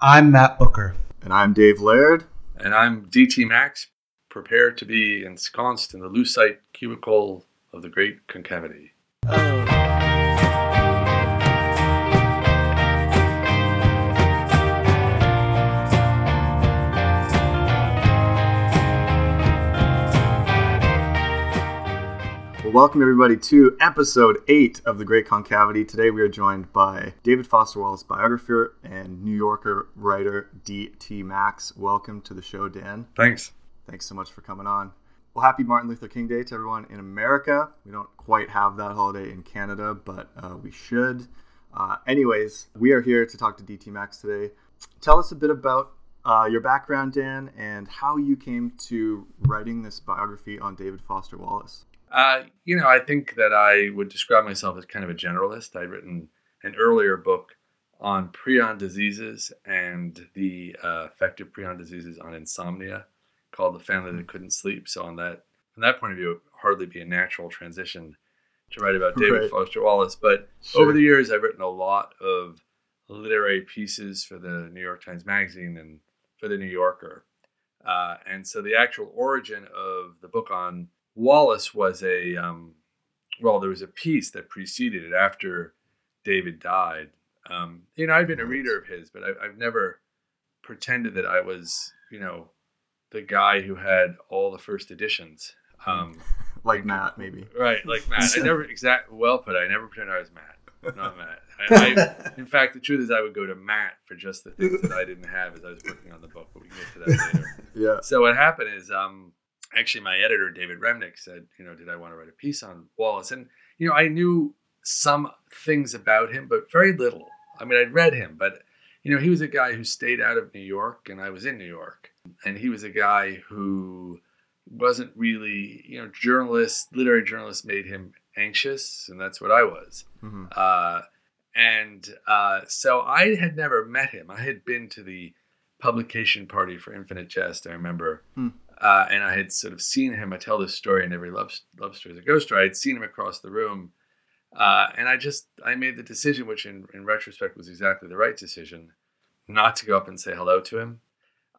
I'm Matt Bucher. And I'm Dave Laird. And I'm DT Max, Prepare to be ensconced in the lucite cubicle of the great concavity. Oh. Well, welcome everybody to episode eight of The Great Concavity. Today we are joined by David Foster Wallace, biographer and New Yorker writer D.T. Max. Welcome to the show, Dan. Thanks. Thanks so much for coming on. Well, happy Martin Luther King Day to everyone in America. We don't quite have that holiday in Canada, but uh, we should. Uh, anyways, we are here to talk to DT Max today. Tell us a bit about uh, your background, Dan, and how you came to writing this biography on David Foster Wallace. Uh, you know, I think that I would describe myself as kind of a generalist. I'd written an earlier book on prion diseases and the uh, effect of prion diseases on insomnia called The Family That Couldn't Sleep. So, on that, from that point of view, it would hardly be a natural transition to write about David right. Foster Wallace. But sure. over the years, I've written a lot of literary pieces for the New York Times Magazine and for the New Yorker. Uh, and so the actual origin of the book on Wallace was a um, well, there was a piece that preceded it after David died. Um, you know, I'd been a reader of his, but I, have never pretended that I was, you know, the guy who had all the first editions. Hmm. Um, like Matt, maybe. Right, like Matt. I never exact well put. I never pretended I was Matt. Not Matt. I, I, in fact, the truth is, I would go to Matt for just the things that I didn't have as I was working on the book. But we can get to that later. yeah. So what happened is, um, actually my editor David Remnick said, you know, did I want to write a piece on Wallace? And you know, I knew some things about him, but very little. I mean, I'd read him, but you know, he was a guy who stayed out of New York, and I was in New York, and he was a guy who wasn't really, you know, journalists, literary journalists made him anxious, and that's what I was. Mm-hmm. Uh, and uh, so I had never met him. I had been to the publication party for Infinite Jest. I remember hmm. Uh, and I had sort of seen him. I tell this story in every love love story as a ghost story. I'd seen him across the room, uh, and I just I made the decision, which in, in retrospect was exactly the right decision, not to go up and say hello to him.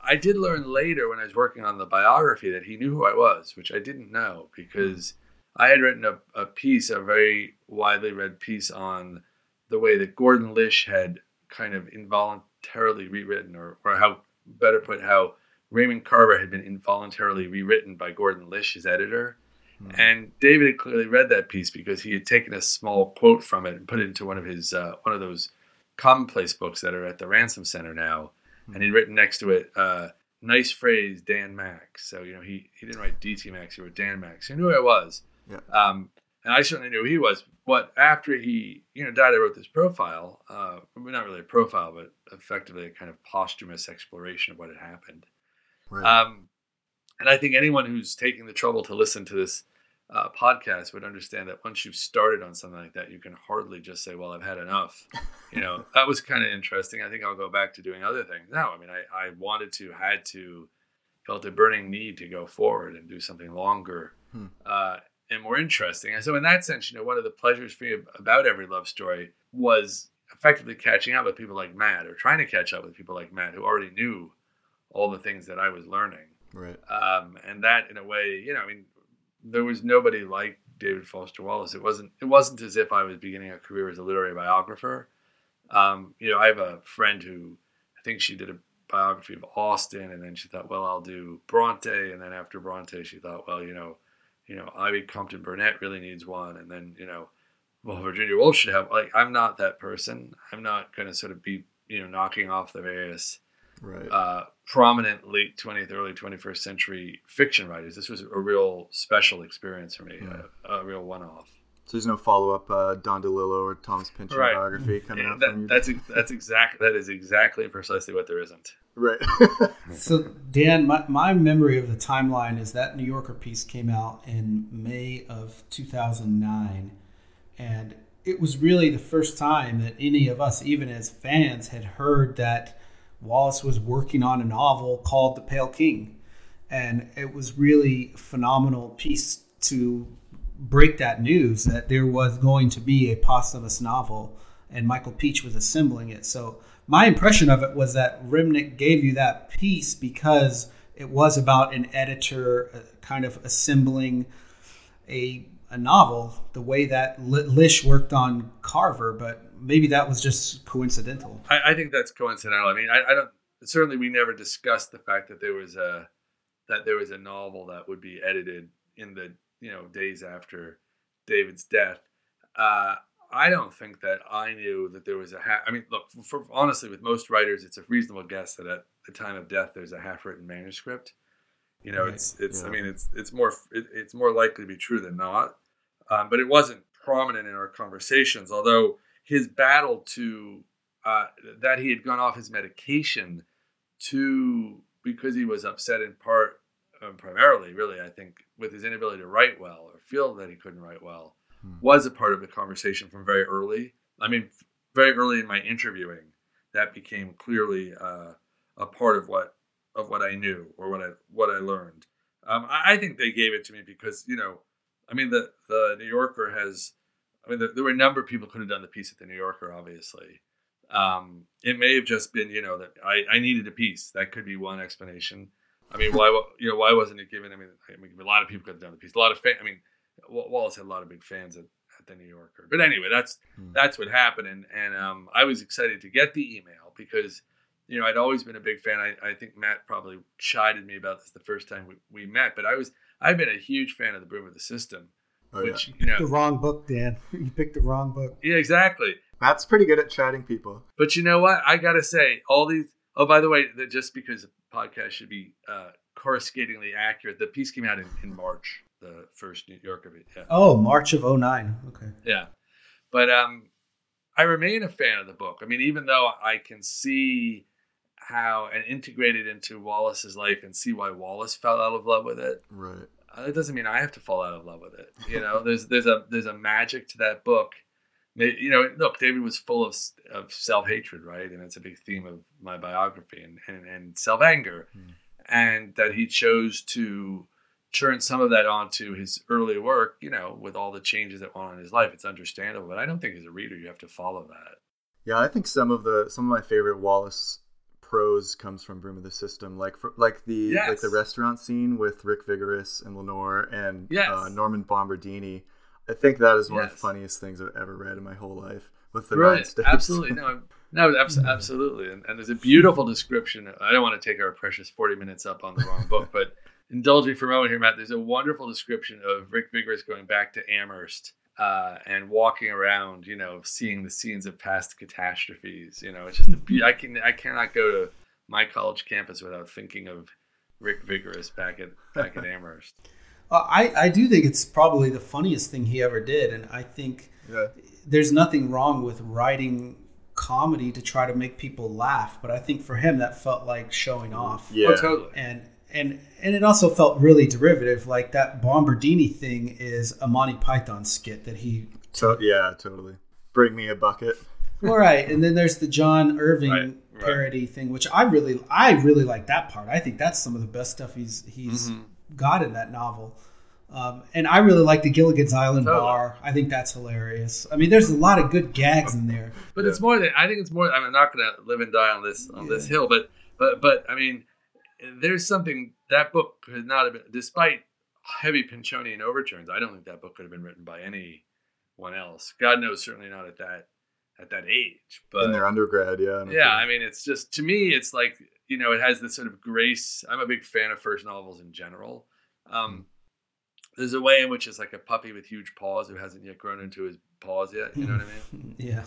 I did learn later when I was working on the biography that he knew who I was, which I didn't know because I had written a, a piece, a very widely read piece on the way that Gordon Lish had kind of involuntarily rewritten, or, or how better put, how Raymond Carver had been involuntarily rewritten by Gordon Lish, his editor. Mm-hmm. And David had clearly read that piece because he had taken a small quote from it and put it into one of his uh, one of those commonplace books that are at the Ransom Center now. Mm-hmm. And he'd written next to it, uh, "Nice phrase, Dan Max." So you know he he didn't write DT Max; he wrote Dan Max. He knew who it was. Yeah. Um, and I certainly knew who he was. But after he, you know, died, I wrote this profile. Uh, not really a profile, but effectively a kind of posthumous exploration of what had happened. Right. Um, and I think anyone who's taking the trouble to listen to this uh, podcast would understand that once you've started on something like that, you can hardly just say, "Well, I've had enough." you know, that was kind of interesting. I think I'll go back to doing other things. No, I mean, I, I wanted to, had to, felt a burning need to go forward and do something longer hmm. uh, and more interesting. And so, in that sense, you know, one of the pleasures for me about every love story was effectively catching up with people like Matt, or trying to catch up with people like Matt who already knew all the things that I was learning. Right. Um, and that, in a way, you know, I mean, there was nobody like David Foster Wallace. It wasn't. It wasn't as if I was beginning a career as a literary biographer. Um, you know, I have a friend who I think she did a biography of Austen, and then she thought, well, I'll do Bronte, and then after Bronte, she thought, well, you know, you know, Ivy Compton Burnett really needs one, and then you know, well, Virginia Woolf should have. Like, I'm not that person. I'm not going to sort of be, you know, knocking off the various right. uh, prominent late 20th, early 21st century fiction writers. This was a real special experience for me, yeah. a, a, real one off. So there's no follow up uh, Don DeLillo or Thomas Pynchon right. biography coming yeah, out that, from you. That's that's exactly that is exactly precisely what there isn't. Right. so Dan, my, my memory of the timeline is that New Yorker piece came out in May of 2009, and it was really the first time that any of us, even as fans, had heard that Wallace was working on a novel called The Pale King. And it was really phenomenal piece to break that news that there was going to be a posthumous novel and Michael Pietsch was assembling it. So my impression of it was that Remnick gave you that piece because it was about an editor uh, kind of assembling a a novel the way that Lish worked on Carver, but maybe that was just coincidental. I, I think that's coincidental. I mean, I, I, don't certainly we never discussed the fact that there was a that there was a novel that would be edited in the you know days after David's death. Uh, I don't think that I knew that there was a half. I mean, look, for, for, honestly, with most writers, it's a reasonable guess that at the time of death, there's a half-written manuscript. You know, right. it's it's. Yeah. I mean, it's it's more it, it's more likely to be true than not. Um, but it wasn't prominent in our conversations. Although his battle to uh, that he had gone off his medication to because he was upset in part, uh, primarily, really, I think, with his inability to write well or feel that he couldn't write well, hmm. was a part of the conversation from very early. I mean, very early in my interviewing, that became clearly uh, a part of what of what I knew or what I what I learned. Um, I, I, think they gave it to me because you know, I mean the the New Yorker has, I mean there, there were a number of people who could have done the piece at the New Yorker, obviously. Um, it may have just been you know that I, I needed a piece. That could be one explanation. I mean, why you know why wasn't it given? I mean, I mean a lot of people could have done the piece. A lot of fan, I mean, Wallace had a lot of big fans at, at the New Yorker. But anyway, that's hmm. that's what happened, and and um, I was excited to get the email because you know, I'd always been a big fan. I, I think Matt probably chided me about this the first time we, we met, but I was I've been a huge fan of the Broom of the System. Oh, which yeah. you know, the wrong book, Dan. You picked the wrong book. Yeah, exactly. Matt's pretty good at chatting people. But you know what? I gotta say, all these. Oh, by the way, that just because the podcast should be uh, coruscatingly accurate, the piece came out in, in March, the first New York of it. Yeah. Oh, March of 09. Okay. Yeah, but um, I remain a fan of the book. I mean, even though I can see how and integrate it into Wallace's life and see why Wallace fell out of love with it. Right. Uh, that doesn't mean I have to fall out of love with it. You know, there's there's a there's a magic to that book. You know, look, David was full of of self hatred, right, and it's a big theme of my biography, and and, and self anger, mm. and that he chose to turn some of that onto his early work. You know, with all the changes that went on in his life, it's understandable. But I don't think as a reader you have to follow that. Yeah, I think some of the some of my favorite Wallace prose comes from Broom of the System, like for, like the yes. like the restaurant scene with Rick Vigorous and Lenore and uh, yes. uh, Norman Bombardini. I think that is one yes. of the funniest things I've ever read in my whole life. With the right, absolutely no, no, absolutely, and, and there's a beautiful description. I don't want to take our precious forty minutes up on the wrong book, but indulge me for a moment here, Matt. There's a wonderful description of Rick Vigorous going back to Amherst uh, and walking around, you know, seeing the scenes of past catastrophes. You know, it's just I can I cannot go to my college campus without thinking of Rick Vigorous back at back at Amherst. Uh, I I do think it's probably the funniest thing he ever did, and I think yeah. there's nothing wrong with writing comedy to try to make people laugh, but I think for him that felt like showing off. Yeah, oh, totally. And and and it also felt really derivative. Like that Bombardini thing is a Monty Python skit that he. To- yeah, totally. Bring me a bucket. All right, and then there's the John Irving right, right. parody thing, which I really, I really like that part. I think that's some of the best stuff he's he's mm-hmm. got in that novel. Um, and I really like the Gilligan's Island totally. bar. I think that's hilarious. I mean, there's a lot of good gags in there. But yeah. it's more than I think it's more. I'm not going to live and die on this on yeah. this hill, but but but I mean, there's something that book could not have been, despite heavy Pynchonian overturns. I don't think that book could have been written by anyone else. God knows, certainly not at that at that age. But in their undergrad, yeah. Yeah, I mean, it's just to me, it's like you know, it has this sort of grace. I'm a big fan of first novels in general. Um, hmm. there's a way in which it's like a puppy with huge paws who hasn't yet grown into his paws yet. You know what I mean? yeah.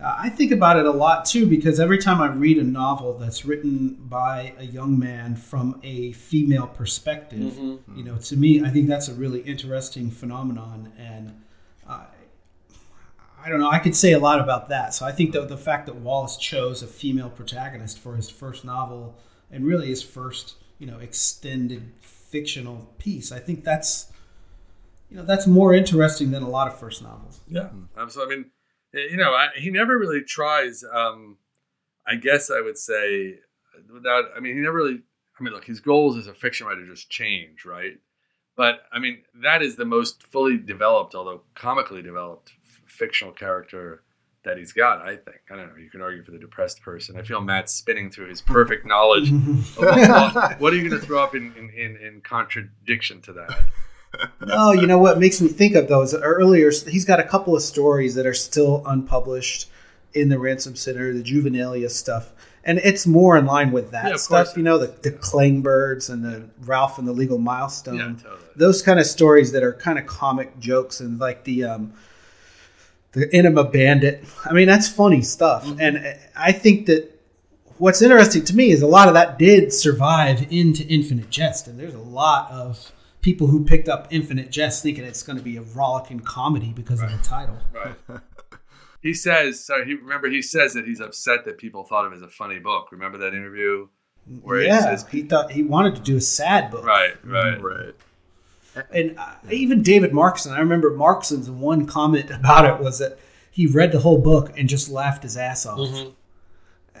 Uh, I think about it a lot too because every time I read a novel that's written by a young man from a female perspective, mm-hmm. you know, to me, I think that's a really interesting phenomenon. And uh, I don't know, I could say a lot about that. So I think that the fact that Wallace chose a female protagonist for his first novel and really his first, you know, extended fictional piece, I think that's, you know, that's more interesting than a lot of first novels. Yeah, absolutely. I mean you know, I, he never really tries. Um, I guess I would say without. I mean, he never really. I mean, look, his goals as a fiction writer just change, right? But I mean, that is the most fully developed, although comically developed, f- fictional character that he's got. I think I don't know. You can argue for the depressed person. I feel Matt's spinning through his perfect knowledge. what, what are you going to throw up in, in, in, in contradiction to that? No, you know what makes me think of those earlier. He's got a couple of stories that are still unpublished in the Ransom Center, the Juvenilia stuff, and it's more in line with that Yeah, stuff. You know, the the Klangbirds and the Ralph and the Legal Milestone. Yeah, totally. Those kind of stories that are kind of comic jokes and like the um, the Enema Bandit. I mean, that's funny stuff, Mm-hmm. and I think that. What's interesting to me is a lot of that did survive into Infinite Jest, and there's a lot of people who picked up Infinite Jest thinking it's going to be a rollicking comedy because of the title. Right. He says, so he remember he says that he's upset that people thought of it as a funny book. Remember that interview where yeah, he says, he thought he wanted to do a sad book, right, right, right. And uh, even David Markson, I remember Markson's one comment about it was that he read the whole book and just laughed his ass off. Mm-hmm.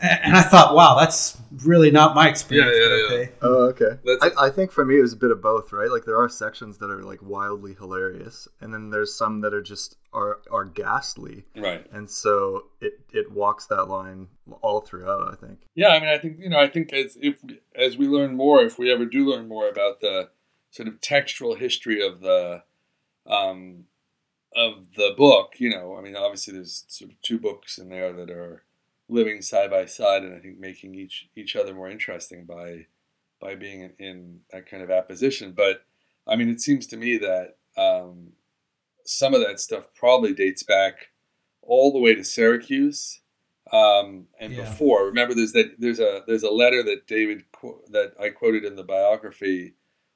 A- And I thought, wow, that's really not my experience. Yeah, yeah, but yeah. okay. Oh, okay. I, I think for me it was a bit of both, right? Like there are sections that are like wildly hilarious, and then there's some that are just are are ghastly, right. and so it it walks that line all throughout. I think. Yeah, I mean, I think you know, I think as if as we learn more, if we ever do learn more about the sort of textual history of the um, of the book, you know, I mean, obviously there's sort of two books in there that are living side by side, and I think making each each other more interesting by by being in, in that kind of apposition. But I mean, it seems to me that um, some of that stuff probably dates back all the way to Syracuse um, and Yeah. before. Remember, there's that there's a there's a letter that David that I quoted in the biography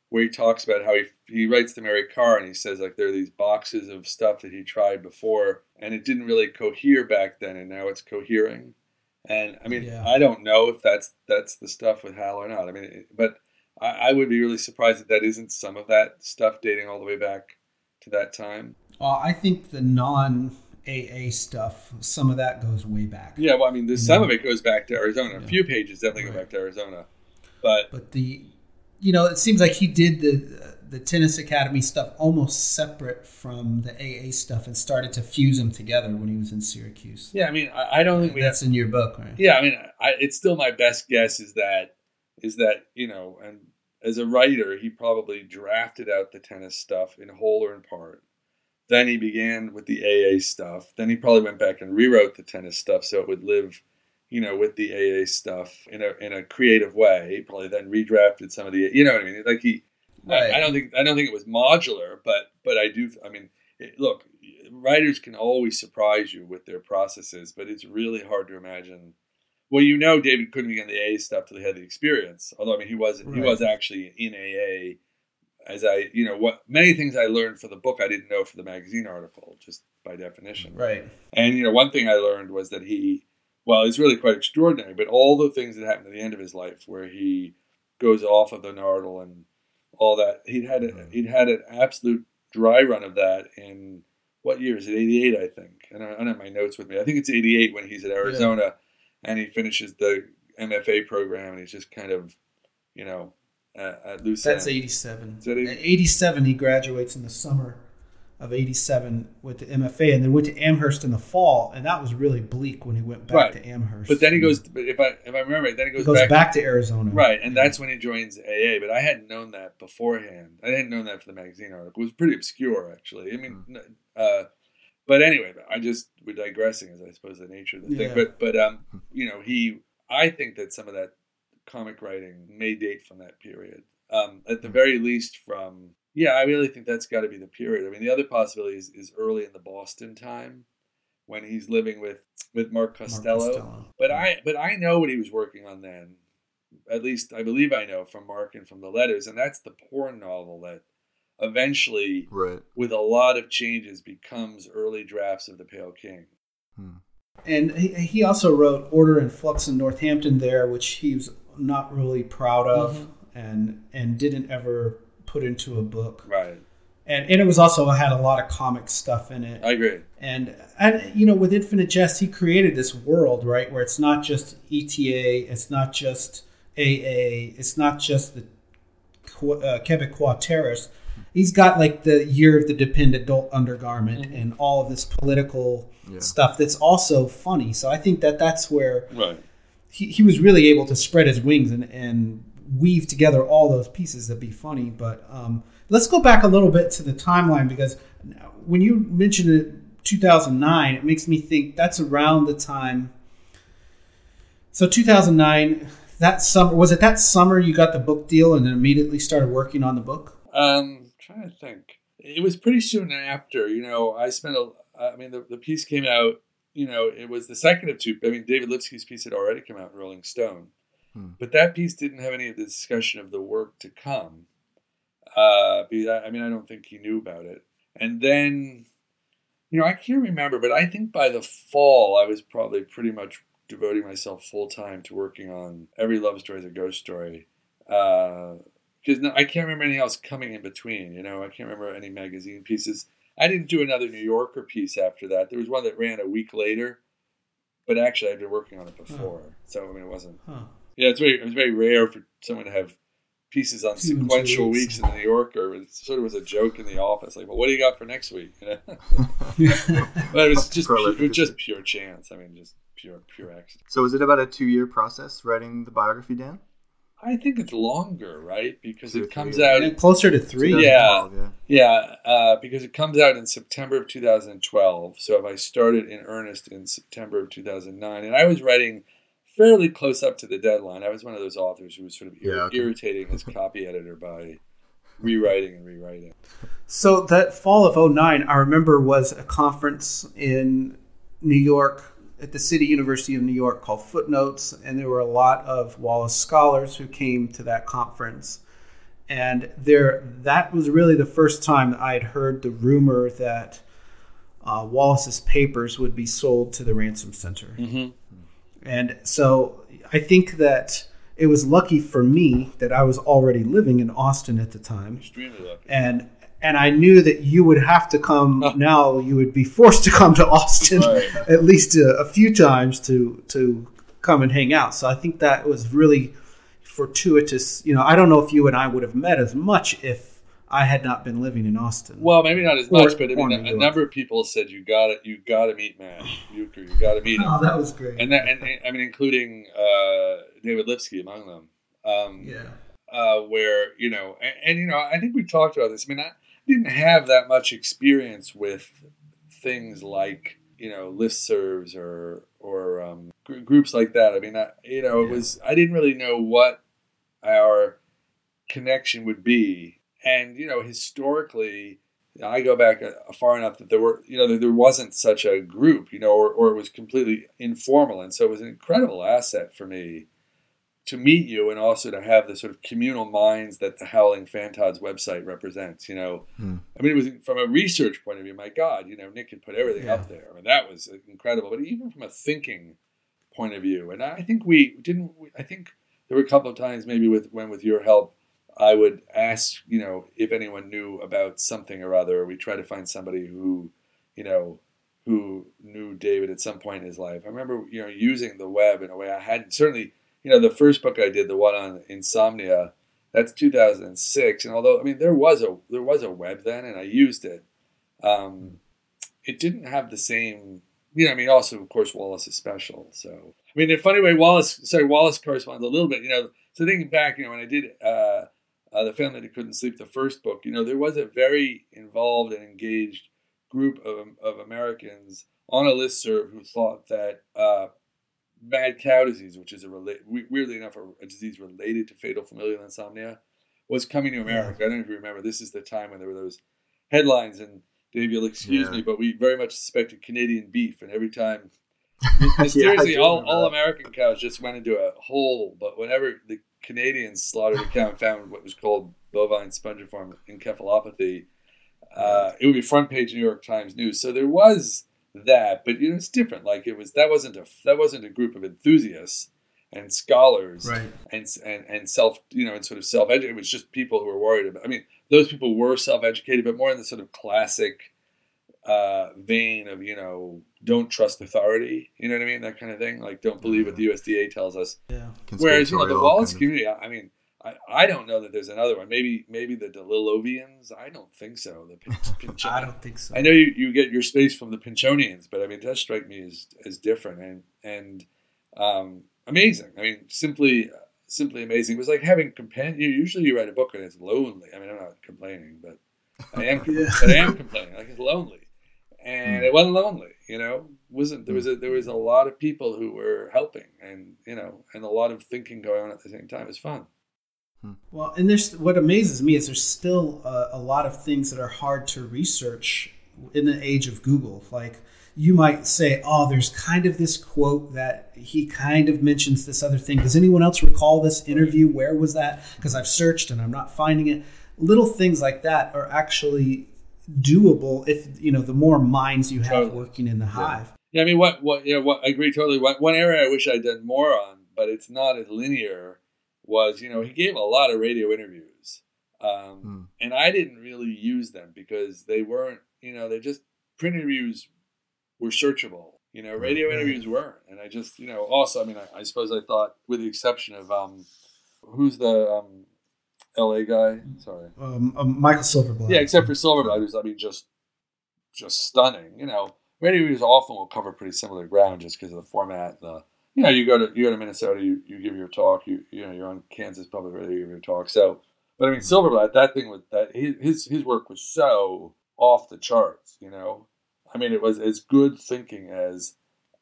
where he talks about how he he writes to Mary Karr and he says like there are these boxes of stuff that he tried before and it didn't really cohere back then and now it's cohering. And I mean, Yeah. I don't know if that's that's the stuff with Hal or not. I mean, but I, I would be really surprised if that isn't some of that stuff dating all the way back to that time. Well, I think the non AA stuff, some of that goes way back. Yeah, well, I mean, some of it goes back to Arizona. A few pages definitely go back to Arizona, but But the, you know, it seems like he did the the tennis academy stuff almost separate from the AA stuff and started to fuse them together when he was in Syracuse. yeah, I mean, I, I don't think have. That's in your book, right? Yeah, I mean, I, it's still my best guess is that is that you know, and as a writer, he probably drafted out the tennis stuff in whole or in part. Then he began with the AA stuff. Then he probably went back and rewrote the tennis stuff so it would live, you know, with the AA stuff in a in a creative way. He probably then redrafted some of the, you know what I mean? Like he, Right. I, I don't think I don't think it was modular, but but I do. I mean, it, look, writers can always surprise you with their processes, but it's really hard to imagine. Well, you know, David couldn't be on the AA stuff till he had the experience. Although I mean, he was he Right. was actually in AA. As I, you know, what many things I learned for the book I didn't know for the magazine article, just by definition. Right. And you know, one thing I learned was that he, well, it's really quite extraordinary. But all the things that happened at the end of his life, where he goes off of the Nardil and all that, he'd had a, he'd had an absolute dry run of that in what year is it? Eighty eight, I think. And I I don't have my notes with me. I think it's eighty eight when he's at Arizona, and he finishes the MFA program, and he's just kind of, you know, at, at loose That's 87. Is that eighty- At 87, he graduates in the summer of 87 with the MFA and then went to Amherst in the fall. And that was really bleak when he went back Right. to Amherst. But then he goes. But if I if I remember, right, then he He goes, goes back back, to Arizona. Right, and that's when he joins AA. But I hadn't known that beforehand. I hadn't known that for the magazine article. It was pretty obscure, actually. I mean, n- uh, but anyway, I just we're digressing, as I suppose the nature of the thing. But but um, you know, he. I think that some of that comic writing may date from that period. Um, at the very least, from yeah, I really think that's got to be the period. I mean, the other possibility is, is early in the Boston time when he's living with with Mark Mark Costello. Costello. But I but I know what he was working on then. At least I believe I know from Mark and from the letters, and that's the porn novel that eventually, Right. with a lot of changes, becomes early drafts of the Pale King. Hmm. And he, he also wrote Order and Flux in Northampton there, which he was not really proud of Mm-hmm. and and didn't ever put into a book. Right. And, and it was also had a lot of comic stuff in it. I agree. And and you know, with Infinite Jest, he created this world, right, where it's not just ETA, it's not just AA, it's not just the uh, Quebecois terrorists. He's got like the year of the dependent adult undergarment Mhm. and all of this political Yeah. stuff that's also funny. So I think that that's where Right. he, he was really able to spread his wings and, and weave together all those pieces that'd be funny. But um, let's go back a little bit to the timeline because when you mentioned it, 2009, it makes me think that's around the time. So 2009, that summer was it that summer you got the book deal and then immediately started working on the book? Um, trying to think. It was pretty soon after. You know, I spent a. I mean, the, the piece came out. You know, it was the second of two. I mean, David Lipsky's piece had already come out in Rolling Stone, Hmm. but that piece didn't have any of the discussion of the work to come. Uh, be I mean, I don't think he knew about it. And then, you know, I can't remember, but I think by the fall, I was probably pretty much devoting myself full time to working on every love story is a ghost story. Uh, because no, I can't remember anything else coming in between. You know, I can't remember any magazine pieces. I didn't do another New Yorker piece after that. There was one that ran a week later, but actually I'd been working on it before, so I mean it wasn't. Huh. Yeah, it's very it was very rare for someone to have pieces on Two and two sequential weeks. weeks in the New Yorker. It sort of was a joke in the office, like, well, what do you got for next week? You know? but it was just pu- it was just pure chance. I mean, just pure pure accident. So was it about a two-year process writing the biography, Dan? I think it's longer, right? Because Two it comes three, out Yeah, closer to three. Yeah. yeah. Yeah, uh, because it comes out in September of 2012. So if I started in earnest in September of 2009, and I was writing fairly close up to the deadline. I was one of those authors who was sort of ir- Yeah, okay. irritating his copy editor by rewriting and rewriting. So that fall of 09, I remember was a conference in New York at the City University of New York called Footnotes, and there were a lot of Wallace scholars who came to that conference. And there, that was really the first time that I had heard the rumor that uh, Wallace's papers would be sold to the Ransom Center. Mm-hmm. And so I think that it was lucky for me that I was already living in Austin at the time Extremely lucky. and and I knew that you would have to come now. You would be forced to come to Austin Right. at least a, a few times to to come and hang out. So I think that was really fortuitous. You know, I don't know if you and I would have met as much if I had not been living in Austin. Well, maybe not as Or- much, but I mean, a, a number of people said you got it. You got to meet Matt Bucher. You got to meet him. oh, that was great. and that, and I mean, including uh, David Lipsky among them. Um, yeah, uh, where you know, and, and you know, I think we talked about this. I mean, I didn't have that much experience with things like you know listservs or or um, gr- groups like that. I mean, I, you know, it Yeah. was I didn't really know what our connection would be, and you know, historically. I go back uh, far enough that there were, you know, there, there wasn't such a group, you know, or, or it was completely informal, and so it was an incredible asset for me to meet you and also to have the sort of communal minds that the Howling Fantods website represents. You know, Hmm. I mean, it was from a research point of view. My God, you know, Nick had put everything Yeah. up there. I mean, that was incredible. But even from a thinking point of view, and I think we didn't. I think there were a couple of times maybe with when with your help. I would ask, you know, if anyone knew about something or other. We try to find somebody who, you know, who knew David at some point in his life. I remember, you know, using the web in a way I hadn't. Certainly, you know, the first book I did, the one on insomnia, that's 2006. And although, I mean, there was a there was a web then, and I used it. Um, it didn't have the same, you know. I mean, also, of course, Wallace is special. So, I mean, in a funny way, Wallace. Sorry, Wallace corresponds a little bit. You know, so thinking back, you know, when I did uh, uh, the family that couldn't sleep, the first book, you know, there was a very involved and engaged group of of Americans on a listserv who thought that uh, mad cow disease, which is a rela- weirdly enough a, a disease related to fatal familial insomnia, was coming to America. I don't know if you remember. This is the time when there were those headlines, and Dave, you'll excuse Yeah. me, but we very much suspected Canadian beef, and every time. Yeah, Mysteriously, do all, all. American cows just went into a hole, but whenever the Canadians slaughtered a cow and found what was called bovine spongiform encephalopathy, uh, it would be front page New York Times news. So there was that, but you know, it's different. Like it was that wasn't a that wasn't a group of enthusiasts and scholars right. and and and self you know and sort of self educated. It was just people who were worried about. I mean, those people were self educated, but more in the sort of classic uh, vein of you know don't trust authority. You know what I mean? That kind of thing. Like don't believe what the USDA tells us. Yeah. Whereas you know the Wallace kind of- community, I I mean, I, I don't know that there's another one. Maybe maybe the Delilovians. I don't think so. The Pin- I don't think so. I know you, you get your space from the Pynchonians, but I mean, it does strike me as, as different and and um, amazing. I mean, simply simply amazing. It was like having companion. Usually, you write a book and it's lonely. I mean, I'm not complaining, but I am. Yeah. But I am complaining. Like it's lonely, and hmm. it wasn't lonely. You know, wasn't there hmm. was a there was a lot of people who were helping, and you know, and a lot of thinking going on at the same time. It was fun. Hmm. Well, and there's what amazes me is there's still a, a lot of things that are hard to research in the age of Google. Like you might say, "Oh, there's kind of this quote that he kind of mentions this other thing." Does anyone else recall this interview? Where was that? Because I've searched and I'm not finding it. Little things like that are actually doable if you know the more minds you have Totally. working in the hive. Yeah, I mean, what what you know, what I agree totally. One, one area I wish I'd done more on, but it's not as linear. Was you know he gave a lot of radio interviews, um, Hmm. and I didn't really use them because they weren't you know they just print interviews were searchable. You know, radio Right. interviews weren't, and I just you know also I mean I, I suppose I thought with the exception of um, who's the um, L.A. guy? Sorry, Um, um, Michael Silverblatt. yeah, except for Silverblatt, who's I mean just just stunning. You know, radio reviews often will cover pretty similar ground just because of the format. The you know you go to you go to Minnesota, you, you give your talk. You you know you're on Kansas Public Radio, you give your talk. So, but I mean Silverblatt, that thing with that his his- his work was so off the charts. You know, I mean it was as good thinking as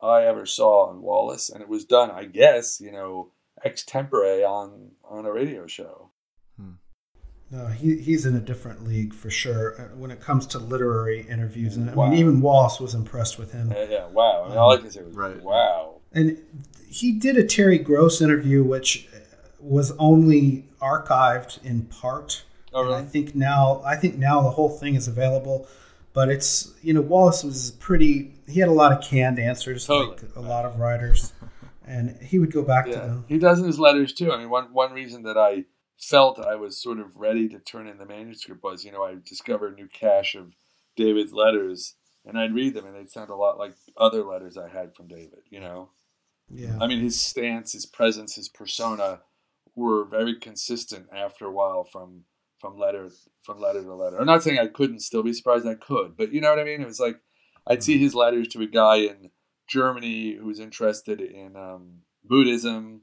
I ever saw on Wallace, and it was done, I guess, you know, extempore on on a radio show. No, he, he's in a different league for sure uh, when it comes to literary interviews. And I Wow. mean, even Wallace was impressed with him. Yeah, yeah wow. I mean, all I can say was Right. wow. And he did a Terry Gross interview, which was only archived in part. Oh, And I think now, I think now the whole thing is available. But it's you know Wallace was pretty. He had a lot of canned answers, like a lot of writers, and he would go back to them. he does in his letters too. I mean, one one reason that I felt I was sort of ready to turn in the manuscript was, you know, I discovered a new cache of David's letters, and I'd read them, and they'd sound a lot like other letters I had from David. You know, Yeah, I mean, his stance, his presence, his persona were very consistent after a while from from letter from letter to letter. I'm not saying I couldn't still be surprised. I could, but you know what I mean. It was like I'd see his letters to a guy in Germany who was interested in um, Buddhism,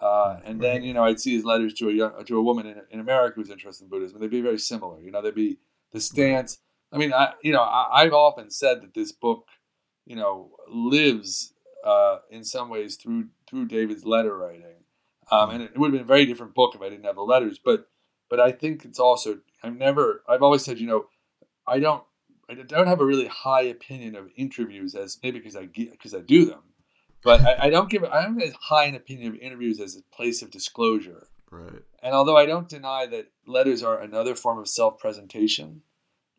uh, and then you know I'd see his letters to a young, to a woman in, in America who's interested in Buddhism. They'd be very similar. You know, they'd be the stance. I mean, I you know I, I've often said that this book, you know, lives uh, in some ways through through David's letter writing, um, and it would have been a very different book if I didn't have the letters. But but I think it's also I've never I've always said you know I don't I don't have a really high opinion of interviews as maybe because I because I do them, but I, I don't give I don't as high an opinion of interviews as a place of disclosure. Right. And although I don't deny that letters are another form of self presentation,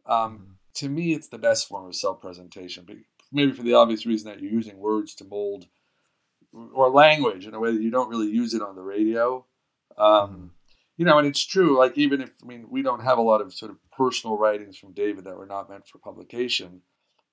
um, to me it's the best form of self presentation. But maybe for the obvious reason that you're using words to mold or language in a way that you don't really use it on the radio. Um, You know, and it's true. Like even if I mean we don't have a lot of sort of personal writings from David that were not meant for publication,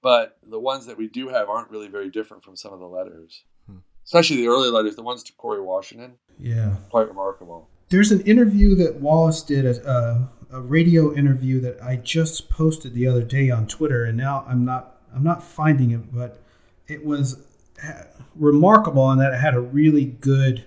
but the ones that we do have aren't really very different from some of the letters, Hmm. especially the early letters. The ones to Corey Washington, yeah. quite remarkable. There's an interview that Wallace did, a, a, a radio interview that I just posted the other day on Twitter, and now I'm not I'm not finding it, but it was remarkable in that it had a really good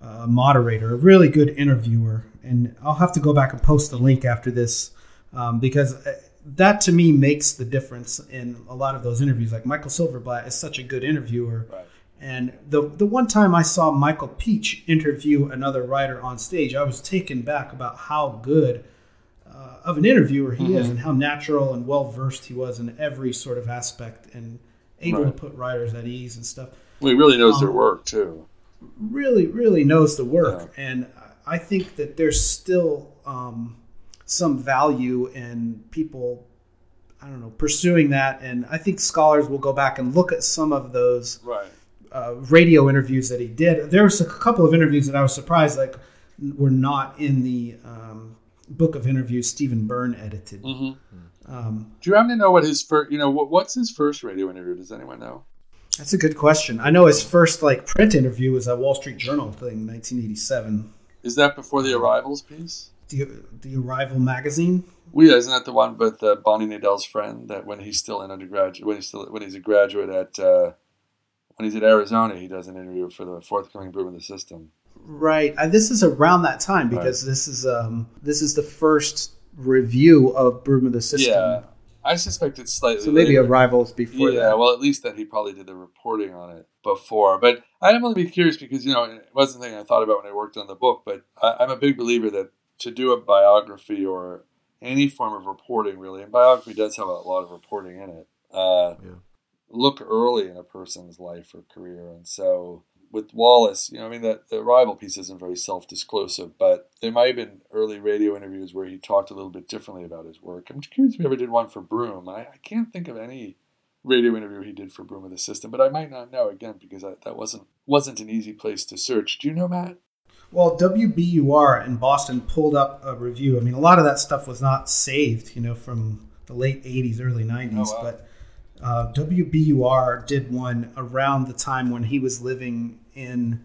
uh, moderator, a really good interviewer, and I'll have to go back and post the link after this um, because uh, that to me makes the difference in a lot of those interviews. Like Michael Silverblatt is such a good interviewer. Right. And the the one time I saw Michael Pietsch interview another writer on stage, I was taken back about how good uh, of an interviewer he is, Mhm. and how natural and well versed he was in every sort of aspect, and able Right. to put writers at ease and stuff. Well, he really knows their Um, work too. Really, really knows the work, and I think that there's still um, some value in people. I don't know, pursuing that, and I think scholars will go back and look at some of those Right. uh, radio interviews that he did. There was a couple of interviews that I was surprised like were not in the um, book of interviews Stephen Burn edited. hmm Um, Do you happen to know what his first? You know, what, what's his first radio interview? Does anyone know? that's a good question. I know his first like print interview was a Wall Street Journal thing, 1987. Is that before the Arrivals piece? The the Arrival magazine. Well, yeah, isn't that the one with uh, Bonnie Nadell's friend that when he's still an undergraduate, when he's still when he's a graduate at uh, when he's at Arizona, he does an interview for the forthcoming Broom of the System. Right. This is around that time because right. this is um this is the first review of Broom of the System. Yeah. I suspect it's slightly so maybe later. arrivals before yeah, that. well, at least that he probably did the reporting on it before. But I'm only be curious because you know it wasn't something I thought about when I worked on the book. But I, I'm a big believer that to do a biography or any form of reporting, really, and biography does have a lot of reporting in it. Uh, yeah. Look early in a person's life or career, and so with Wallace, you know, I mean, that the Arrival piece isn't very self-disclosive, but there might have been early radio interviews where he talked a little bit differently about his work. I'm curious if he ever did one for Broom. I, I can't think of any radio interview he did for Broom of the System, but I might not know again because I, that wasn't wasn't an easy place to search. Do you know, Matt? Well, WBUR in Boston pulled up a review. I mean, a lot of that stuff was not saved, you know, from the late '80s, early '90s, oh, wow. but. Uh, WBUR did one around the time when he was living in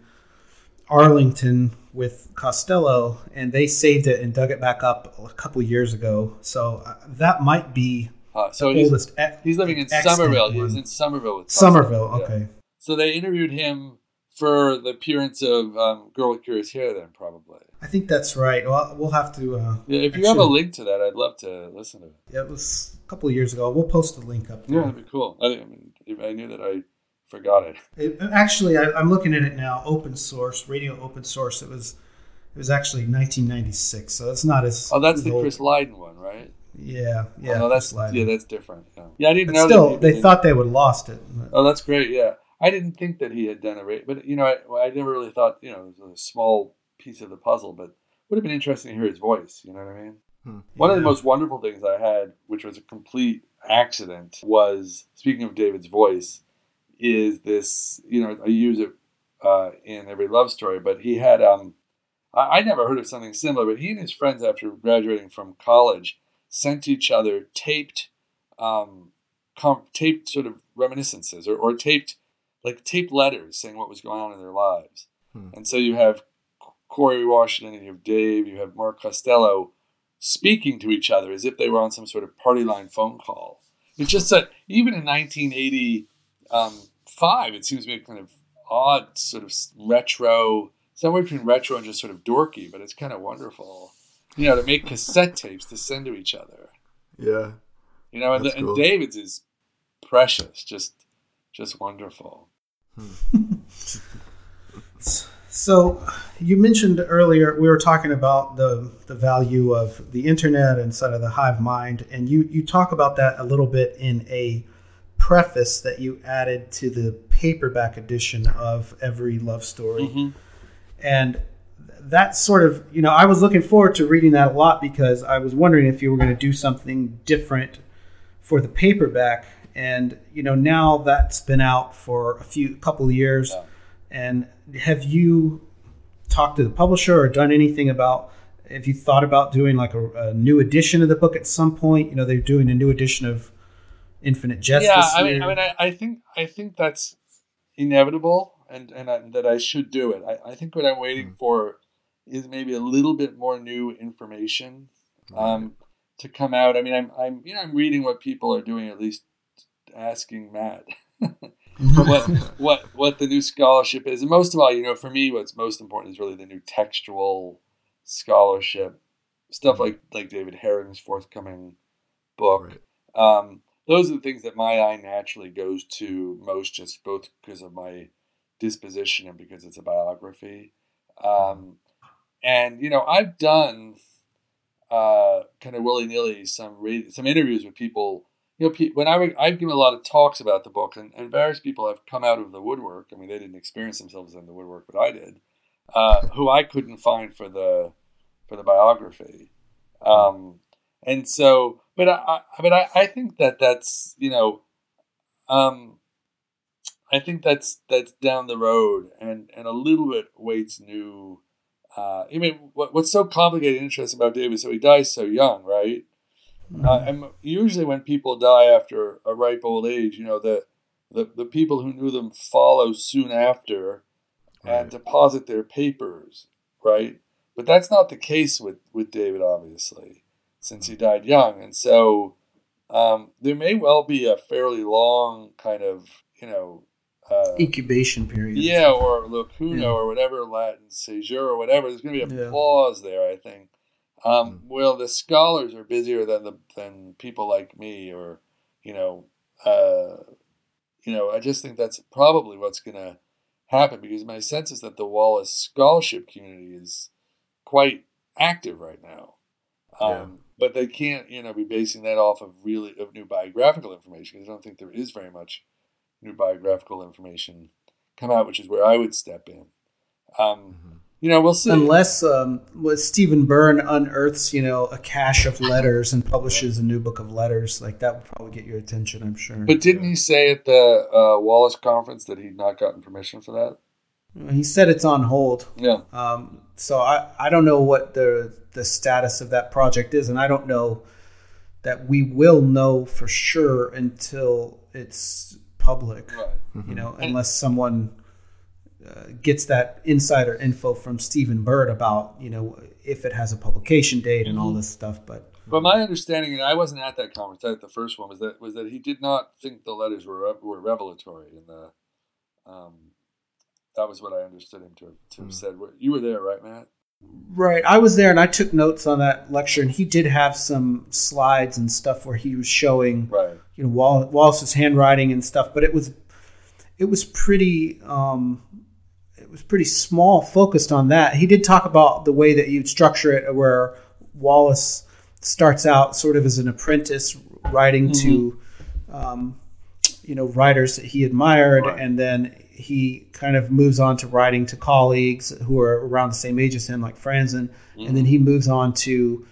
Arlington with Costello, and they saved it and dug it back up a couple years ago. So uh, that might be uh, so he's, he's living in Somerville. He's in Somerville with Somerville. Okay. Yeah. So they interviewed him for the appearance of um, Girl with Curious Hair. Then probably. I think that's right. Well, we'll have to. Uh, yeah, if you actually, have a link to that, I'd love to listen to it. Yeah, it was a couple of years ago. We'll post the link up. There. Yeah, that'd be cool. I, I mean, I knew that I forgot it. it actually, I, am looking at it now. Open source, radio open source. It was, it was actually 1996. So it's not as. Oh, that's the old. Chris Lydon one, right? Yeah, yeah. Oh, no, that's yeah, that's different. Yeah, yeah I didn't but know. Still, they thought they would have lost it. Oh, that's great. Yeah, I didn't think that he had done a rate, but you know, I, I never really thought you know it was a small piece of the puzzle, but would have been interesting to hear his voice. You know what I mean? Hmm. One of the most wonderful things I had, which was a complete accident, was speaking of David's voice is this, you know, I use it uh, in every love story, but he had, um, I, I never heard of something similar, but he and his friends, after graduating from college, sent each other taped, um, comp- taped sort of reminiscences or, or taped, like taped letters saying what was going on in their lives. Hmm. And so you have Corey Washington, and you have Dave, you have Mark Costello speaking to each other as if they were on some sort of party line phone call. It's just that even in 1980, um, it seems to be a kind of odd, sort of retro, somewhere between retro and just sort of dorky, but it's kind of wonderful. You know, to make cassette tapes to send to each other. Yeah. You know, and, the, cool. and David's is precious, just just wonderful. Hmm. so, you mentioned earlier we were talking about the the value of the internet inside of the hive mind, and you you talk about that a little bit in a preface that you added to the paperback edition of every love story. Mm-hmm. And that sort of, you know, I was looking forward to reading that a lot because I was wondering if you were going to do something different for the paperback. And, you know, now that's been out for a few couple of years. Yeah. And have you talked to the publisher or done anything about if you thought about doing like a, a, new edition of the book at some point? You know, they're doing a new edition of Infinite Jest. Yeah, I mean, I mean, I, I, think I think that's inevitable, and and I, that I should do it. I, I think what I'm waiting mm. for is maybe a little bit more new information um, to come out. I mean, I'm I'm you know I'm reading what people are doing, at least asking Matt. what what what the new scholarship is, and most of all, you know, for me, what's most important is really the new textual scholarship stuff mm. like like David Hering's forthcoming book. Right. Um, those are the things that my eye naturally goes to most, just both because of my disposition and because it's a biography. Um, and you know, I've done uh, kind of willy nilly some some interviews with people. You know, when I I've given a lot of talks about the book, and, and various people have come out of the woodwork. I mean, they didn't experience themselves in the woodwork, but I did. Uh, who I couldn't find for the for the biography. Um, and so, but I, I but I, I think that that's you know, um, I think that's that's down the road, and and a little bit waits new. Uh, I mean, what, what's so complicated and interesting about David? So he dies so young, right? Mm-hmm. Uh, and usually, when people die after a ripe old age, you know, the the, the people who knew them follow soon after and deposit their papers, right? but that's not the case with with David, obviously, since he died young, and so um, there may well be a fairly long kind of you know uh, incubation period. Yeah, or lacuna yeah. or whatever Latin seizure or whatever. There's going to be a yeah. pause there, I think. Um, mm. Well, the scholars are busier than the than people like me, or you know, uh, you know. I just think that's probably what's going to happen because my sense is that the Wallace scholarship community is quite active right now. Um, yeah. But they can't, you know, be basing that off of really of new biographical information because I don't think there is very much new biographical information come out, which is where I would step in. Um, mm-hmm. You know, we'll see. Unless um, Stephen Burn unearths, you know, a cache of letters and publishes a new book of letters, like that would probably get your attention, I'm sure. But didn't he say at the uh, Wallace conference that he'd not gotten permission for that? He said it's on hold. Yeah. Um, so I, I don't know what the the status of that project is, and I don't know that we will know for sure until it's public. Right. Mm-hmm. You know, unless someone uh, gets that insider info from Stephen Burn about you know if it has a publication date and all mm-hmm. this stuff. But but my understanding, and I wasn't at that conference, at the first one, was that was that he did not think the letters were were revelatory in the. Um, that was what I understood him to to have mm. said. You were there, right, Matt? Right. I was there and I took notes on that lecture, and he did have some slides and stuff where he was showing, right. you know, Wallace's handwriting and stuff. But it was, it was pretty, um, was pretty small, focused on that. He did talk about the way that you'd structure it, where Wallace starts out sort of as an apprentice, writing mm-hmm. to, um, you know, writers that he admired, right. and then he kind of moves on to writing to colleagues who are around the same age as him, like Franzen, mm-hmm. and then he moves on to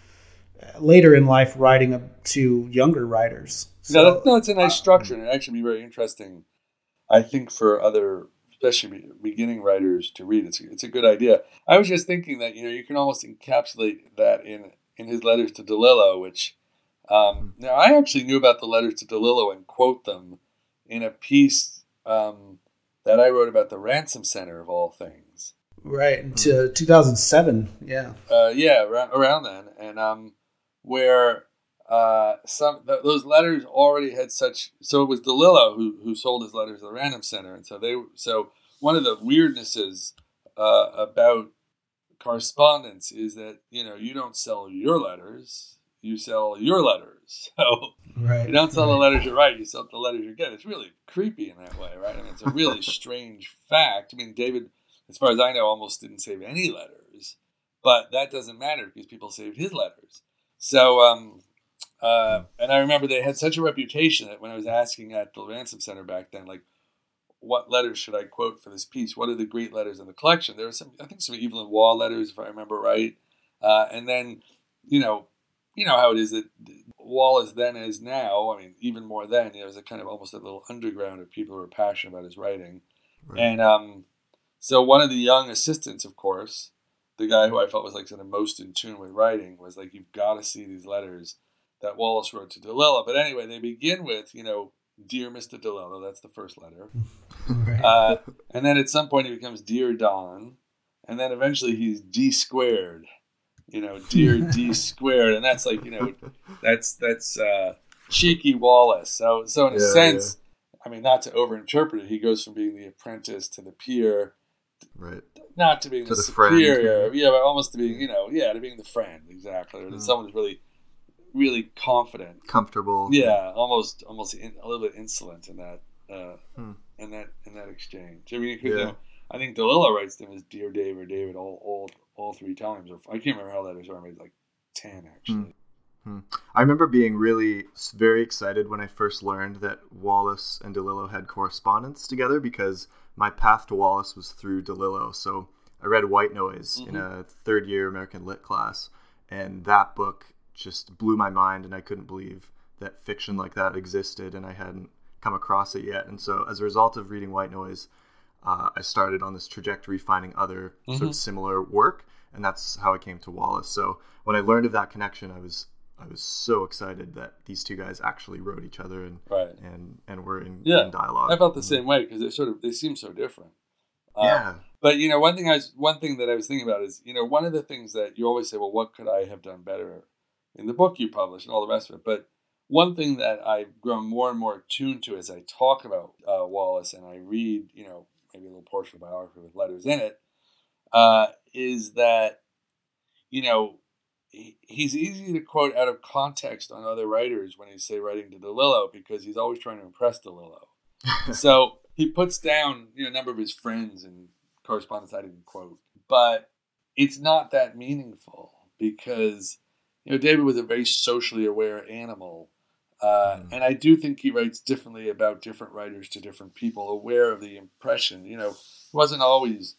uh, later in life writing to younger writers. So, no, no, it's a nice structure, and it actually be very interesting. I think for other, especially beginning writers to read, it's it's a good idea. I was just thinking that you know you can almost encapsulate that in in his letters to DeLillo, which um, now I actually knew about the letters to DeLillo and quote them in a piece um, that I wrote about the Ransom Center of all things. Right into 2007, yeah. Uh, yeah, around, around then, and um, where uh, some th- those letters already had such. So it was DeLillo who who sold his letters to the Ransom Center, and so they so one of the weirdnesses uh, about correspondence is that you know you don't sell your letters you sell your letters. So right, you don't sell right. the letters you write, you sell the letters you get. It's really creepy in that way, right? I mean, it's a really strange fact. I mean, David, as far as I know, almost didn't save any letters, but that doesn't matter because people saved his letters. So, um, uh, and I remember they had such a reputation that when I was asking at the Ransom Center back then, like, what letters should I quote for this piece? What are the great letters in the collection? There were some, I think, some Evelyn Waugh letters, if I remember right. Uh, and then, you know, you know how it is that Wallace then is now. I mean, even more then, you know, it was a kind of almost a little underground of people who were passionate about his writing. Right. And um, so one of the young assistants, of course, the guy who I felt was like sort of most in tune with writing, was like, "You've got to see these letters that Wallace wrote to DeLillo." But anyway, they begin with, you know, "Dear Mr. DeLillo." That's the first letter, right. uh, and then at some point he becomes "Dear Don," and then eventually he's D squared you know, dear D squared, and that's like you know, that's that's uh, cheeky Wallace. So so in a yeah, sense, yeah. I mean, not to overinterpret it, he goes from being the apprentice to the peer, right? Not to being to the, the superior, friend. yeah, but almost to being you know, yeah, to being the friend exactly, or mm. someone who's really really confident, comfortable. Yeah, almost almost in, a little bit insolent in that uh, hmm. in that in that exchange. I mean, yeah. know, I think DeLillo writes them as "Dear Dave" or "David" all all all three times. Or I can't remember how that is. Or maybe like ten actually. Hmm. I remember being really very excited when I first learned that Wallace and DeLillo had correspondence together because my path to Wallace was through DeLillo. So I read White Noise mm-hmm. in a third year American Lit class, and that book just blew my mind, and I couldn't believe that fiction like that existed, and I hadn't come across it yet. And so as a result of reading White Noise, uh, I started on this trajectory finding other mm-hmm. sort of mm-hmm. similar work, and that's how I came to Wallace. So when I learned of that connection, I was I was so excited that these two guys actually wrote each other and right. and and were in, yeah. in dialogue. I felt the same way because they sort of they seem so different. Um, yeah, But you know, one thing I was one thing that I was thinking about is you know one of the things that you always say, well, what could I have done better in the book you published and all the rest of it. But one thing that I've grown more and more attuned to as I talk about uh, Wallace and I read, you know, maybe a little portion of biography with letters in it, uh, is that you know he's easy to quote out of context on other writers when he's say writing to DeLillo because he's always trying to impress DeLillo. so he puts down you know a number of his friends and correspondence I didn't quote, but it's not that meaningful because you know David was a very socially aware animal. Uh, mm. And I do think he writes differently about different writers to different people, aware of the impression. You know, wasn't always,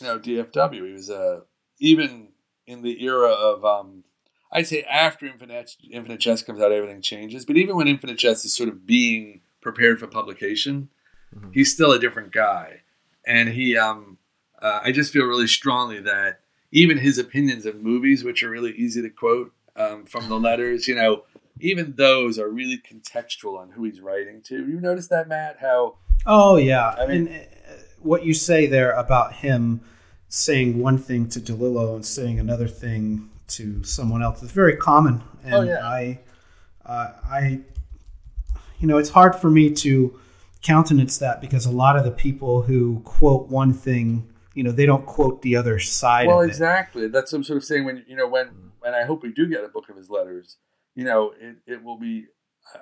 you know, DFW. He was uh, even in the era of um, I'd say after Infinite Infinite Jest comes out, everything changes. But even when Infinite Jest is sort of being prepared for publication, mm-hmm. he's still a different guy, and he um, uh, I just feel really strongly that even his opinions of movies, which are really easy to quote um, from the letters, you know, even those are really contextual on who he's writing to. You notice that, Matt? How? Oh yeah, I mean, and, uh, what you say there about him saying one thing to DeLillo and saying another thing to someone else is very common. And oh, yeah. I, uh, I, you know, it's hard for me to countenance that because a lot of the people who quote one thing, you know, they don't quote the other side. Well, exactly. That's what I'm sort of saying. When you know, when and I hope we do get a book of his letters. You know, it, it will be.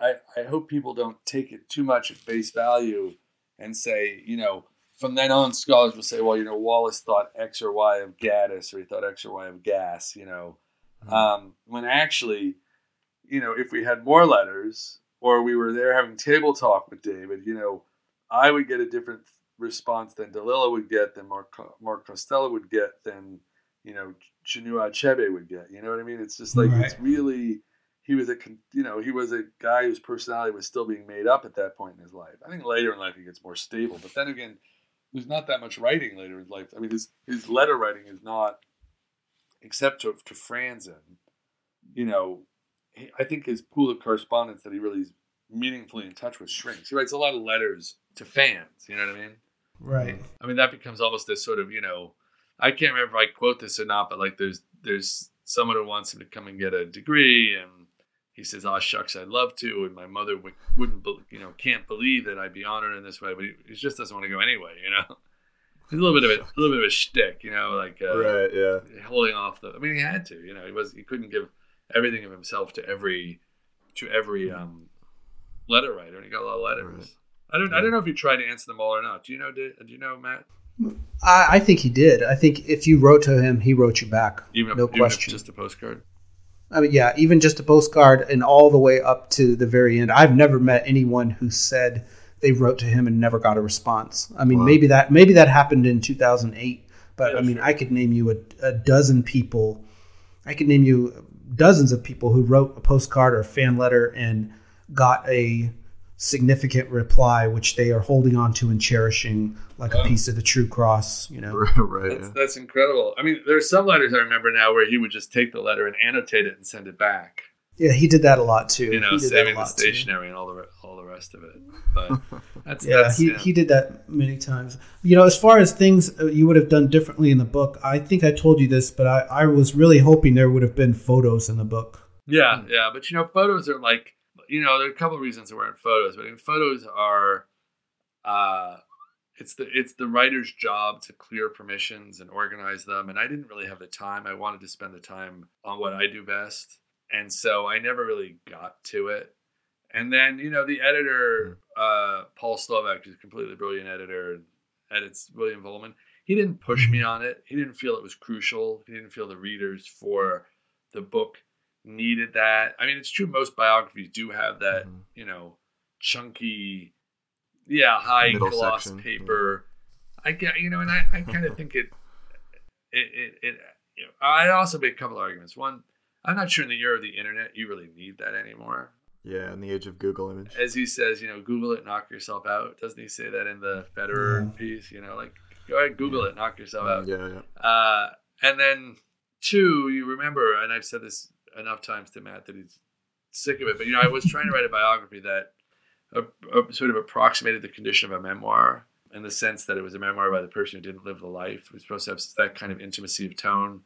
I, I hope people don't take it too much at face value and say, you know, from then on, scholars will say, well, you know, Wallace thought X or Y of Gaddis, or he thought X or Y of Gass, you know. Mm-hmm. Um, when actually, you know, if we had more letters or we were there having table talk with David, you know, I would get a different response than DeLillo would get, than Mark, Mark Costello would get, than, you know, Chinua Achebe would get. You know what I mean? It's just like, right. it's really, he was a, you know, he was a guy whose personality was still being made up at that point in his life. I think later in life he gets more stable, but then again, there's not that much writing later in life. I mean, his his letter writing is not, except to to Franzen, you know, he, I think his pool of correspondence that he really is meaningfully in touch with shrinks. He writes a lot of letters to fans. You know what I mean? Right. I mean that becomes almost this sort of you know, I can't remember if I quote this or not, but like there's there's someone who wants him to come and get a degree and he says, "Oh shucks, I'd love to," and my mother w- wouldn't, you know, can't believe that I'd be honored in this way, but he, he, just doesn't want to go anyway, you know. It's a little bit of a, a little bit of a shtick, you know, like uh, right, yeah, holding off the. I mean, he had to, you know, he was he couldn't give everything of himself to every to every um, letter writer, and he got a lot of letters. Right. I don't, yeah. I don't know if he tried to answer them all or not. Do you know? Do, do you know, Matt? I, I, think he did. I think if you wrote to him, he wrote you back. Even no if, question. just a postcard. I mean, yeah, even just a postcard and all the way up to the very end. I've never met anyone who said they wrote to him and never got a response. I mean, wow. maybe that maybe that happened in 2008, but yeah, I mean, sure. I could name you a, a, dozen people. I could name you dozens of people who wrote a postcard or a fan letter and got a significant reply, which they are holding on to and cherishing like a piece of the true cross. You know, right? That's, yeah. that's incredible. I mean, there's some letters I remember now where he would just take the letter and annotate it and send it back. Yeah, he did that a lot too. You know, saving the stationery too. and all the all the rest of it. But that's yeah, that's, he he did that many times. You know, as far as things uh, you would have done differently in the book, I think I told you this, but I I was really hoping there would have been photos in the book. Yeah, yeah, but you know, photos are like you know, there are a couple of reasons there weren't photos, but I mean, photos are, uh, it's the it's the writer's job to clear permissions and organize them, and I didn't really have the time. I wanted to spend the time on what I do best, and so I never really got to it. And then you know, the editor uh, Paul Slovak, who's a completely brilliant editor, edits William Vollmann. He didn't push me on it. He didn't feel it was crucial. He didn't feel the readers for the book needed that. I mean, it's true most biographies do have that, mm-hmm. you know, chunky, yeah, high Middle gloss section. paper. Yeah. I get, you know, and I, I kind of think it, it, it, it you know, I also make a couple arguments. One, I'm not sure in the era of the internet you really need that anymore. Yeah, in the age of Google image. As he says, you know, Google it, knock yourself out. Doesn't he say that in the Federer piece? You know, like go ahead, Google yeah. it, knock yourself out. Yeah, yeah. Uh, and then two, you remember, and I've said this enough times to Matt that he's sick of it. But you know, I was trying to write a biography that uh, uh, sort of approximated the condition of a memoir. in the sense that it was a memoir by the person who didn't live the life. It was supposed to have that kind of intimacy of tone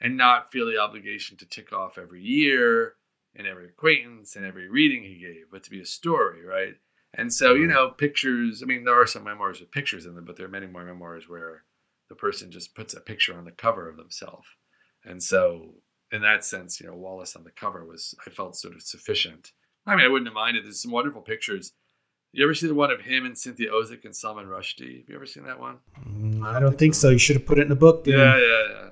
and not feel the obligation to tick off every year and every acquaintance and every reading he gave, but to be a story, right? And so, you know, pictures, I mean, there are some memoirs with pictures in them, but there are many more memoirs where the person just puts a picture on the cover of themselves. And so, in that sense, you know, Wallace on the cover was, I felt sort of sufficient. I mean, I wouldn't have minded. There's some wonderful pictures. You ever see the one of him and Cynthia Ozick and Salman Rushdie? Have you ever seen that one? Mm, I don't think so. You should have put it in the book. Dan. Yeah, yeah, yeah.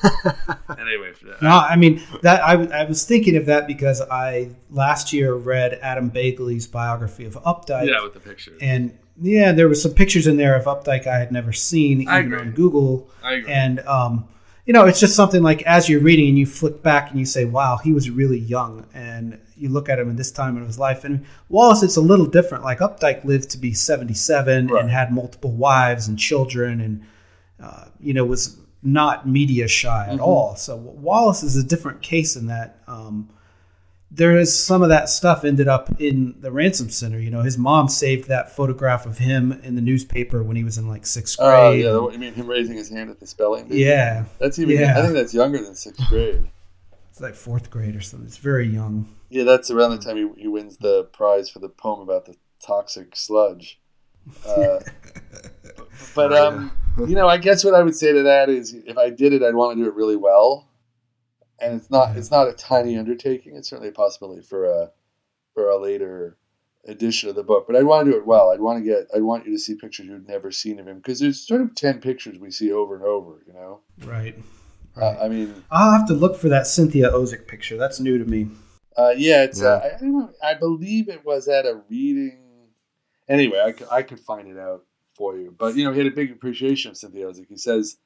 anyway, no, I mean that I, I was thinking of that because I last year read Adam Begley's biography of Updike. Yeah, with the pictures. And yeah, there were some pictures in there of Updike I had never seen, even on Google. I agree. And um, you know, it's just something like as you're reading and you flick back and you say, "Wow, he was really young," and you look at him in this time in his life. And Wallace, it's a little different. Like Updike lived to be 77 right. and had multiple wives and children, and uh, you know was not media shy at mm-hmm. all. So Wallace is a different case in that um, there is some of that stuff ended up in the ransom center. You know, his mom saved that photograph of him in the newspaper when he was in like sixth grade. Oh yeah, you mean him raising his hand at the spelling? Bee? Yeah, that's even. Yeah. I think that's younger than sixth grade. It's like fourth grade or something. It's very young. Yeah, that's around the time he, he wins the prize for the poem about the toxic sludge. Uh, but um, you know, I guess what I would say to that is, if I did it, I'd want to do it really well. And it's not it's not a tiny undertaking. It's certainly a possibility for a for a later edition of the book. But I'd want to do it well. I'd want to get I'd want you to see pictures you'd never seen of him because there's sort of ten pictures we see over and over. You know, right. right. Uh, I mean, I'll have to look for that Cynthia Ozick picture. That's new to me. Uh, yeah, it's. Yeah. Uh, I, I, don't know. I believe it was at a reading. Anyway, I could, I could find it out for you. But you know, he had a big appreciation of Cynthia Ozick. He says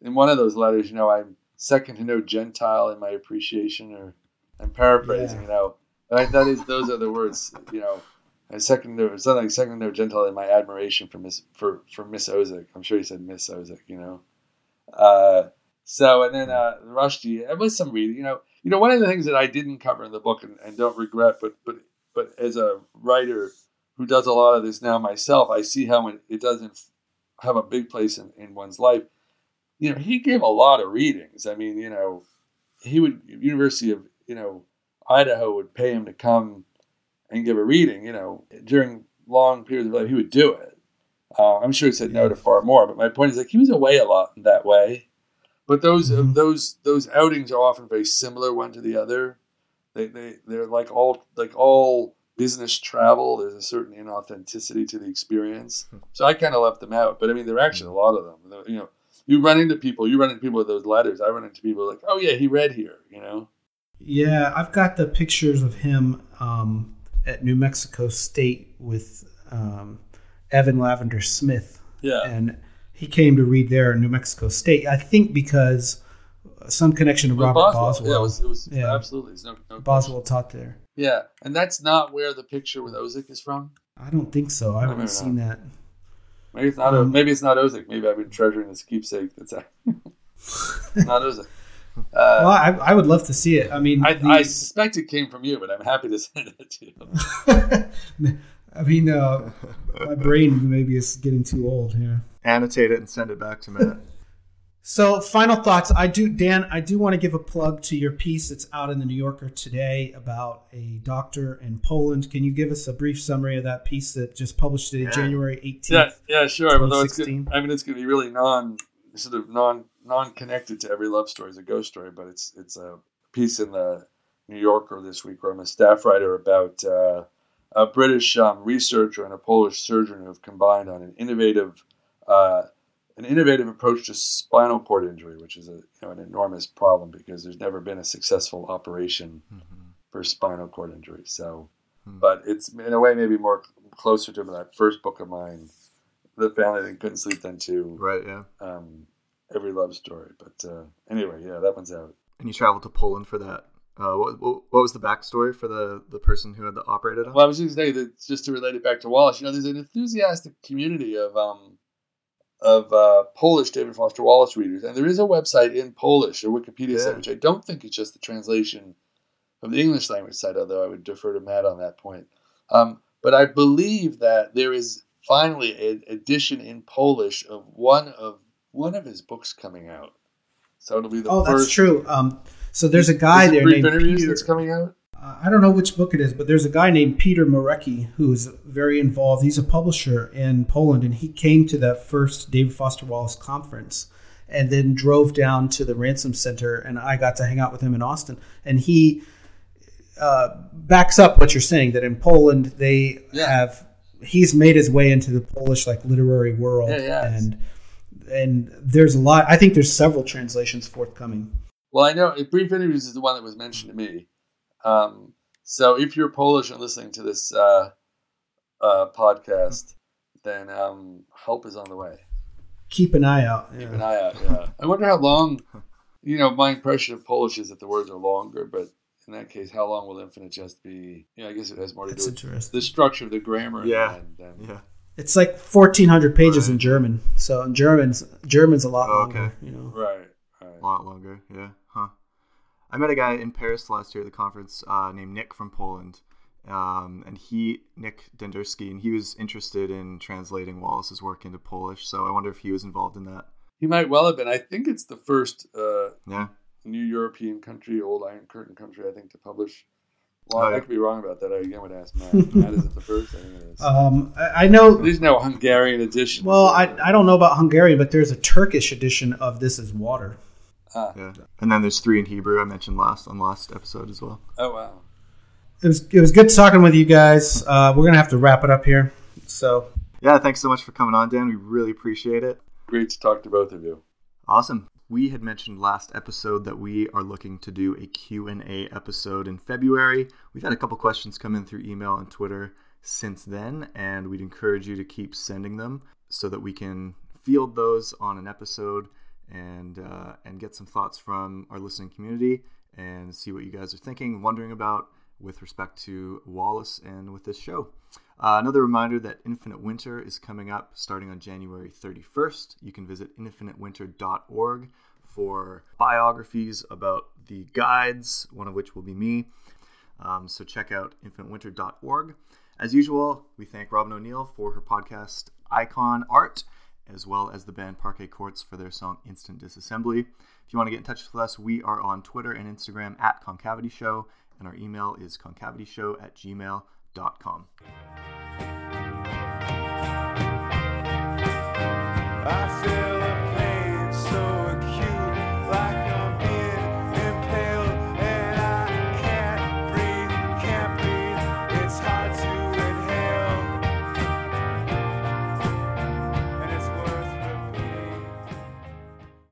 in one of those letters, you know, I'm second to no Gentile in my appreciation, or I'm paraphrasing, yeah. you know. But that is those are the words, you know. I second to something like second to no Gentile in my admiration for Miss for for Miss Ozick. I'm sure he said Miss Ozick, you know. Uh, so and then uh, Rushdie, it was some reading, you know. You know, one of the things that I didn't cover in the book and, and don't regret, but but but as a writer who does a lot of this now myself, I see how it doesn't have a big place in, in one's life. You know, he gave a lot of readings. I mean, you know, he would University of you know Idaho would pay him to come and give a reading. You know, during long periods of life, he would do it. Uh, I'm sure he said no to far more, but my point is like he was away a lot in that way. But those mm-hmm. those those outings are often very similar one to the other. They they they're like all like all business travel, there's a certain inauthenticity to the experience. Hmm. So I kind of left them out. But I mean, there are actually a lot of them. You know, you run into people, you run into people with those letters. I run into people like, oh yeah, he read here. You know. Yeah, I've got the pictures of him um, at New Mexico State with um, Evan Lavender Smith. Yeah, and he came to read there in New Mexico State. I think because some connection to Robert Boswell. Boswell. Yeah, it was, it was yeah. absolutely. No, no Boswell taught there. Yeah, and that's not where the picture with Ozick is from. I don't think so. I haven't seen not. that. Maybe it's not. Um, maybe it's not Ozick. Maybe I've been treasuring this keepsake. That's a, not Ozick. Uh, well, I, I, would love to see it. I mean, I, the, I, suspect it came from you, but I'm happy to send it to you. I mean, uh, my brain maybe is getting too old here. Annotate it and send it back to Matt. So, final thoughts. I do, Dan. I do want to give a plug to your piece that's out in the New Yorker today about a doctor in Poland. Can you give us a brief summary of that piece that just published today, yeah. January eighteenth? Yeah, yeah, sure. Although it's good, I mean, it's going to be really non, sort of non, non-connected to every love story as a ghost story, but it's it's a piece in the New Yorker this week where I'm a staff writer about uh, a British um, researcher and a Polish surgeon who have combined on an innovative. Uh, an innovative approach to spinal cord injury, which is a you know, an enormous problem because there's never been a successful operation mm-hmm. for spinal cord injury. So, mm-hmm. but it's in a way maybe more closer to that first book of mine, the family that couldn't sleep then too. Right. Yeah. Um, every love story. But uh, anyway, yeah, that one's out. And you traveled to Poland for that. Uh, what, what, was the backstory for the, the person who had the operated on? Well, I was just going to say that just to relate it back to Wallace, you know, there's an enthusiastic community of um, of uh, Polish David Foster Wallace readers, and there is a website in Polish, a Wikipedia yeah. site, which I don't think is just the translation of the English language site, although I would defer to Matt on that point. Um, but I believe that there is finally an edition in Polish of one of one of his books coming out. So it'll be the oh, first. that's true. Um, so there's a guy there named Peter. that's coming out. Uh, I don't know which book it is, but there's a guy named Peter Marecki who's very involved. He's a publisher in Poland, and he came to that first David Foster Wallace conference, and then drove down to the Ransom Center, and I got to hang out with him in Austin, and he uh, backs up what you're saying that in Poland they Yeah. have. He's made his way into the Polish like literary world, Yeah, yeah. and and there's a lot. I think there's several translations forthcoming. Well, I know Brief Interviews is the one that was mentioned to me. Um, so if you're Polish and listening to this uh, uh, podcast, then um, help is on the way. Keep an eye out. Keep yeah. an eye out. Yeah. I wonder how long. You know, my impression of Polish is that the words are longer, but in that case, how long will infinite jest be? You know, I guess it has more to That's do with interesting. the structure of the grammar. Yeah. than, than, Yeah. It's like fourteen hundred pages in German. So in German's German's a lot Oh, longer. okay. You know. Right. Right. A lot longer. Yeah. Huh. I met a guy in Paris last year at the conference uh, named Nick from Poland. Um, and he, Nick Denderski, and he was interested in translating Wallace's work into Polish. So I wonder if he was involved in that. He might well have been. I think it's the first uh, Yeah. new European country, old Iron Curtain country, I think, to publish. Well, Oh, I could be wrong about that. I again would ask Matt. Matt, is it the first? I think it is. Um, I, I know. There's no Hungarian edition. Well, I, I don't know about Hungarian, but there's a Turkish edition of This Is Water. Ah, Yeah. And then there's three in Hebrew I mentioned last on last episode as well. oh wow. It was it was good talking with you guys. Uh, we're gonna have to wrap it up here. So Yeah, thanks so much for coming on, Dan. We really appreciate it. Great to talk to both of you. Awesome. We had mentioned last episode that we are looking to do a Q&A episode in February. We've had a couple questions come in through email and Twitter since then, and we'd encourage you to keep sending them so that we can field those on an episode and uh, and get some thoughts from our listening community and see what you guys are thinking, wondering about with respect to Wallace and with this show. Uh, another reminder that Infinite Winter is coming up starting on January 31st. You can visit infinitewinter.org for biographies about the guides, one of which will be me. Um, so check out infinitewinter.org. As usual, we thank Robin O'Neill for her podcast Icon Art, as well as the band Parquet Courts for their song Instant Disassembly. If you want to get in touch with us, we are on Twitter and Instagram at Concavity Show, and our email is concavityshow at gmail.com.